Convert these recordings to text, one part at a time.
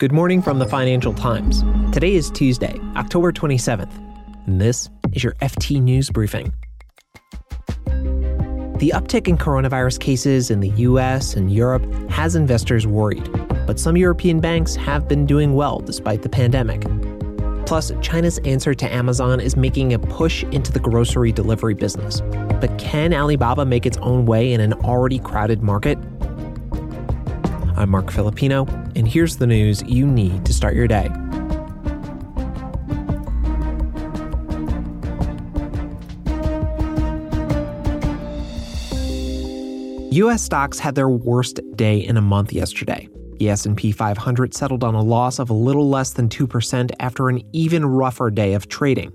Good morning from the Financial Times. Today is Tuesday, October 27th, and this is your FT News Briefing. The uptick in coronavirus cases in the US and Europe has investors worried, but some European banks have been doing well despite the pandemic. Plus, China's answer to Amazon is making a push into the grocery delivery business. But can Alibaba make its own way in an already crowded market? I'm Marc Filippino, and here's the news you need to start your day. US stocks had their worst day in a month yesterday. The S&P 500 settled on a loss of a little less than 2% after an even rougher day of trading.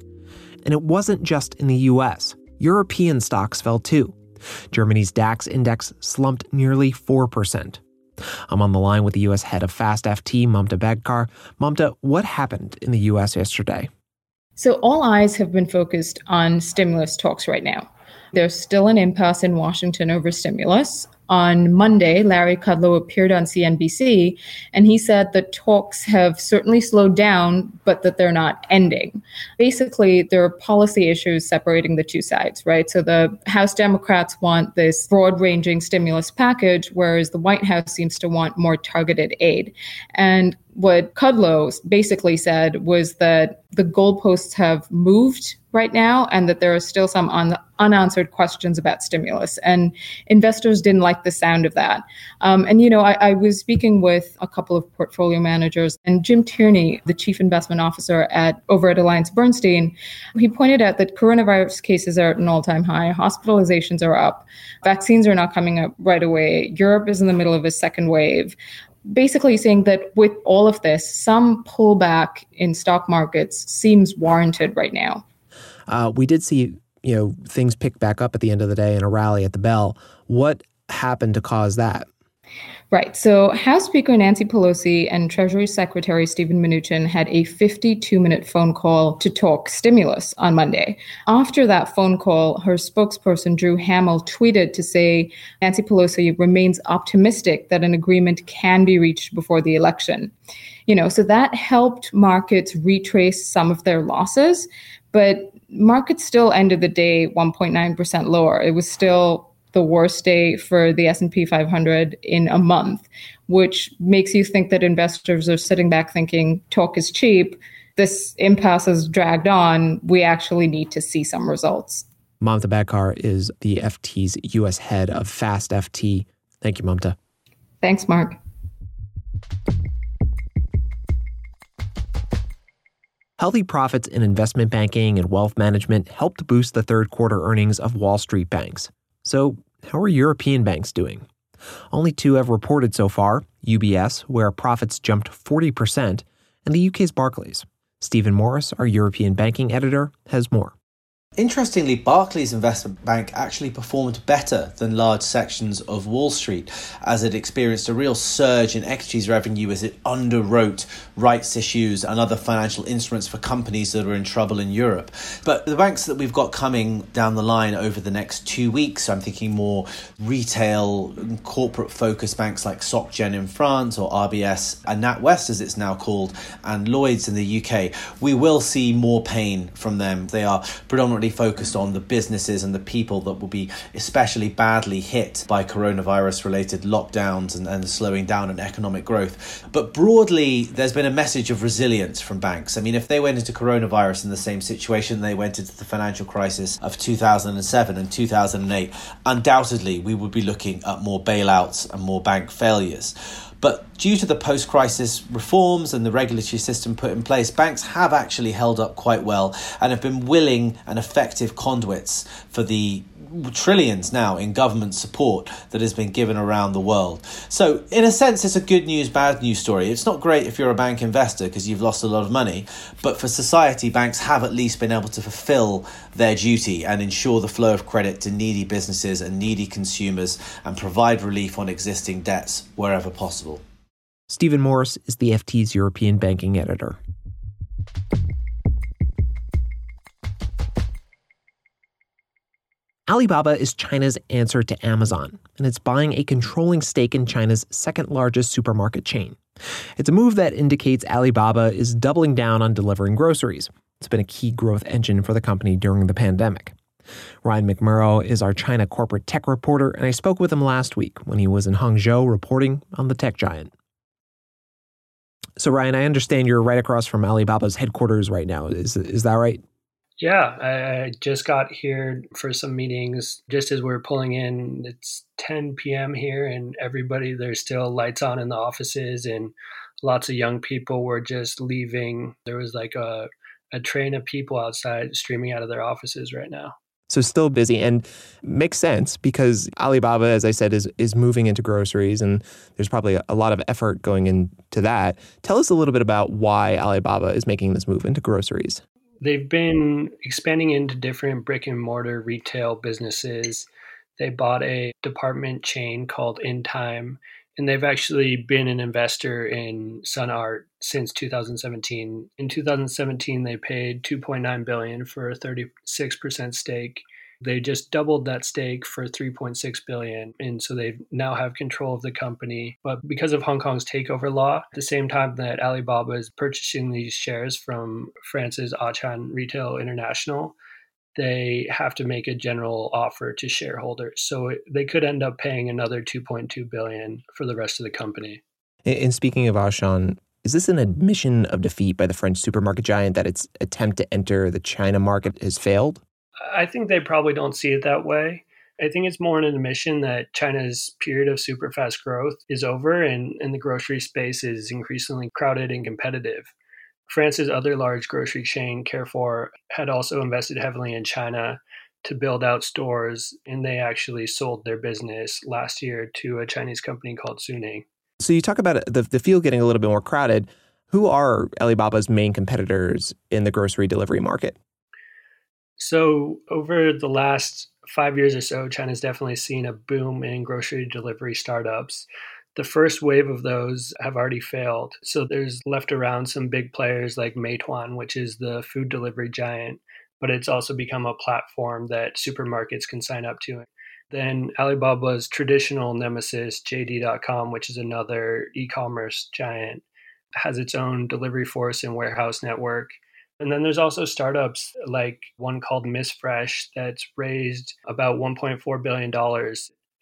And it wasn't just in the US. European stocks fell too. Germany's DAX index slumped nearly 4%. I'm on the line with the U.S. head of Fast FT, Mamta Badkar. Mamta, what happened in the U.S. yesterday? So, all eyes have been focused on stimulus talks right now. There's still an impasse in Washington over stimulus. On Monday, Larry Kudlow appeared on CNBC and he said that talks have certainly slowed down, but that they're not ending. Basically, there are policy issues separating the two sides, right? So the House Democrats want this broad ranging stimulus package, whereas the White House seems to want more targeted aid. And what Kudlow basically said was that the goalposts have moved right now and that there are still some un- unanswered questions about stimulus. And investors didn't like the sound of that. Um, and, you know, I, I, was speaking with a couple of portfolio managers and Jim Tierney, the chief investment officer at over at Alliance Bernstein, he pointed out that coronavirus cases are at an all time high, hospitalizations are up, vaccines are not coming up right away, Europe is in the middle of a second wave basically saying that with all of this, some pullback in stock markets seems warranted right now. Uh, we did see, you know, things pick back up at the end of the day in a rally at the bell. What happened to cause that? Right. So House Speaker Nancy Pelosi and Treasury Secretary Steven Mnuchin had a 52 minute phone call to talk stimulus on Monday. After that phone call, her spokesperson Drew Hamill tweeted to say Nancy Pelosi remains optimistic that an agreement can be reached before the election. You know, so that helped markets retrace some of their losses, but markets still ended the day 1.9% lower. It was still the worst day for the S&P 500 in a month, which makes you think that investors are sitting back thinking talk is cheap. This impasse has dragged on. We actually need to see some results. Mamta Badkar is the FT's U.S. head of Fast FT. Thank you, Mamta. Thanks, Mark. Healthy profits in investment banking and wealth management helped boost the third quarter earnings of Wall Street banks. So, how are European banks doing? Only two have reported so far UBS, where profits jumped 40%, and the UK's Barclays. Stephen Morris, our European banking editor, has more. Interestingly, Barclays Investment Bank actually performed better than large sections of Wall Street as it experienced a real surge in equities revenue as it underwrote rights issues and other financial instruments for companies that are in trouble in Europe. But the banks that we've got coming down the line over the next two weeks, I'm thinking more retail, corporate focused banks like SocGen in France or RBS and NatWest as it's now called, and Lloyds in the UK, we will see more pain from them. They are predominantly focused on the businesses and the people that will be especially badly hit by coronavirus related lockdowns and, and slowing down in economic growth. But broadly, there's been a message of resilience from banks. I mean, if they went into coronavirus in the same situation they went into the financial crisis of 2007 and 2008, undoubtedly we would be looking at more bailouts and more bank failures. But due to the post crisis reforms and the regulatory system put in place, banks have actually held up quite well and have been willing and effective conduits for the trillions now in government support that has been given around the world. So, in a sense, it's a good news, bad news story. It's not great if you're a bank investor because you've lost a lot of money, but for society, banks have at least been able to fulfill their duty and ensure the flow of credit to needy businesses and needy consumers and provide relief on existing debts wherever possible. Stephen Morris is the FT's European banking editor. Alibaba is China's answer to Amazon, and it's buying a controlling stake in China's second largest supermarket chain. It's a move that indicates Alibaba is doubling down on delivering groceries. It's been a key growth engine for the company during the pandemic. Ryan McMorrow is our China corporate tech reporter, and I spoke with him last week when he was in Hangzhou reporting on the tech giant. So, Ryan, I understand you're right across from Alibaba's headquarters right now. Is, is that right? Yeah, I just got here for some meetings just as we are pulling in. It's 10 p.m. here, and everybody, there's still lights on in the offices, and lots of young people were just leaving. There was like a, a train of people outside streaming out of their offices right now. So still busy and makes sense because Alibaba, as I said, is is moving into groceries and there's probably a lot of effort going into that. Tell us a little bit about why Alibaba is making this move into groceries. They've been expanding into different brick and mortar retail businesses. They bought a department chain called Intime, and they've actually been an investor in Sun Art since 2017. In 2017, they paid 2.9 billion for a 36% stake they just doubled that stake for 3.6 billion, and so they now have control of the company. But because of Hong Kong's takeover law, at the same time that Alibaba is purchasing these shares from France's Auchan Retail International, they have to make a general offer to shareholders. So they could end up paying another 2.2 billion for the rest of the company. And speaking of Auchan, is this an admission of defeat by the French supermarket giant that its attempt to enter the China market has failed? I think they probably don't see it that way. I think it's more an admission that China's period of super fast growth is over and, and the grocery space is increasingly crowded and competitive. France's other large grocery chain, Carrefour, had also invested heavily in China to build out stores, and they actually sold their business last year to a Chinese company called Suning. So you talk about the, the field getting a little bit more crowded. Who are Alibaba's main competitors in the grocery delivery market? So, over the last five years or so, China's definitely seen a boom in grocery delivery startups. The first wave of those have already failed. So, there's left around some big players like Meituan, which is the food delivery giant, but it's also become a platform that supermarkets can sign up to. Then Alibaba's traditional nemesis, JD.com, which is another e commerce giant, has its own delivery force and warehouse network. And then there's also startups like one called Miss Fresh that's raised about $1.4 billion.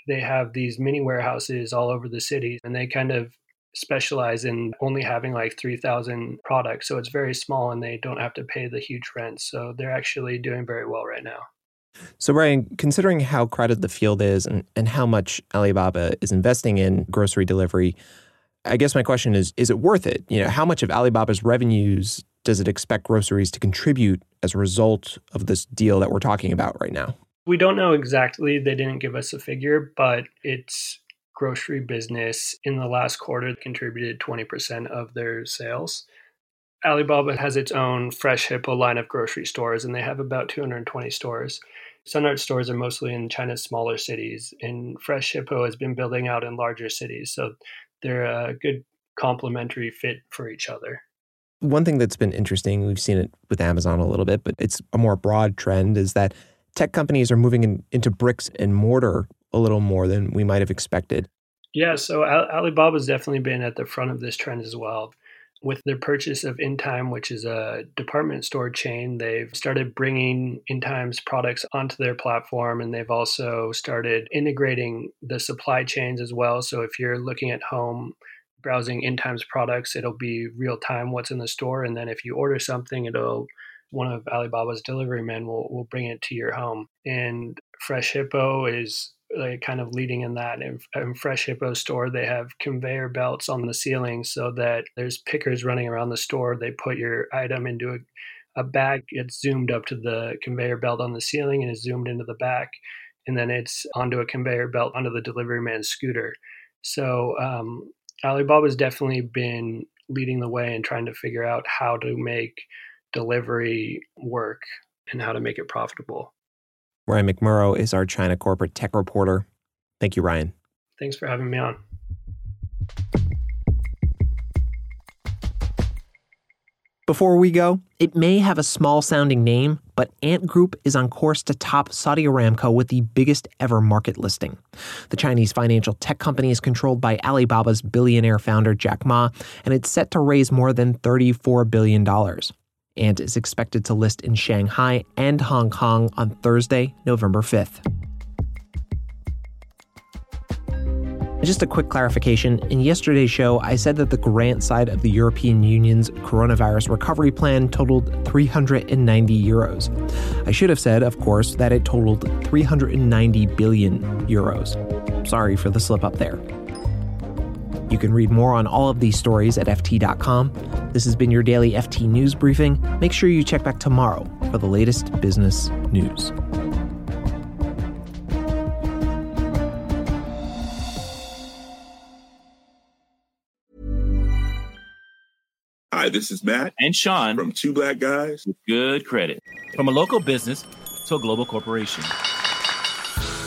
They have these mini warehouses all over the city and they kind of specialize in only having like 3,000 products. So it's very small and they don't have to pay the huge rent. So they're actually doing very well right now. So, Ryan, considering how crowded the field is and, and how much Alibaba is investing in grocery delivery, I guess my question is is it worth it? You know, how much of Alibaba's revenues does it expect groceries to contribute as a result of this deal that we're talking about right now? We don't know exactly. They didn't give us a figure, but its grocery business in the last quarter contributed 20% of their sales. Alibaba has its own Fresh Hippo line of grocery stores, and they have about 220 stores. Sunart stores are mostly in China's smaller cities, and Fresh Hippo has been building out in larger cities. So they're a good complementary fit for each other. One thing that's been interesting, we've seen it with Amazon a little bit, but it's a more broad trend, is that tech companies are moving in, into bricks and mortar a little more than we might have expected. Yeah, so Alibaba's definitely been at the front of this trend as well. With their purchase of Intime, which is a department store chain, they've started bringing Intime's products onto their platform and they've also started integrating the supply chains as well. So if you're looking at home, browsing Intime's products, it'll be real time what's in the store. And then if you order something, it'll one of Alibaba's delivery men will, will bring it to your home. And Fresh Hippo is like kind of leading in that. In, in Fresh Hippo store, they have conveyor belts on the ceiling so that there's pickers running around the store. They put your item into a, a bag. It's zoomed up to the conveyor belt on the ceiling and is zoomed into the back. And then it's onto a conveyor belt onto the delivery man's scooter. So um, Alibaba's definitely been leading the way and trying to figure out how to make delivery work and how to make it profitable. Ryan McMorrow is our China corporate tech reporter. Thank you, Ryan. Thanks for having me on. Before we go, it may have a small sounding name, but Ant Group is on course to top Saudi Aramco with the biggest ever market listing. The Chinese financial tech company is controlled by Alibaba's billionaire founder Jack Ma, and it's set to raise more than $34 billion. Ant is expected to list in Shanghai and Hong Kong on Thursday, November 5th. Just a quick clarification. In yesterday's show, I said that the grant side of the European Union's coronavirus recovery plan totaled 390 euros. I should have said, of course, that it totaled 390 billion euros. Sorry for the slip up there. You can read more on all of these stories at FT.com. This has been your daily FT News Briefing. Make sure you check back tomorrow for the latest business news. Hi, this is Matt and Sean from Two Black Guys with Good Credit. From a local business to a global corporation.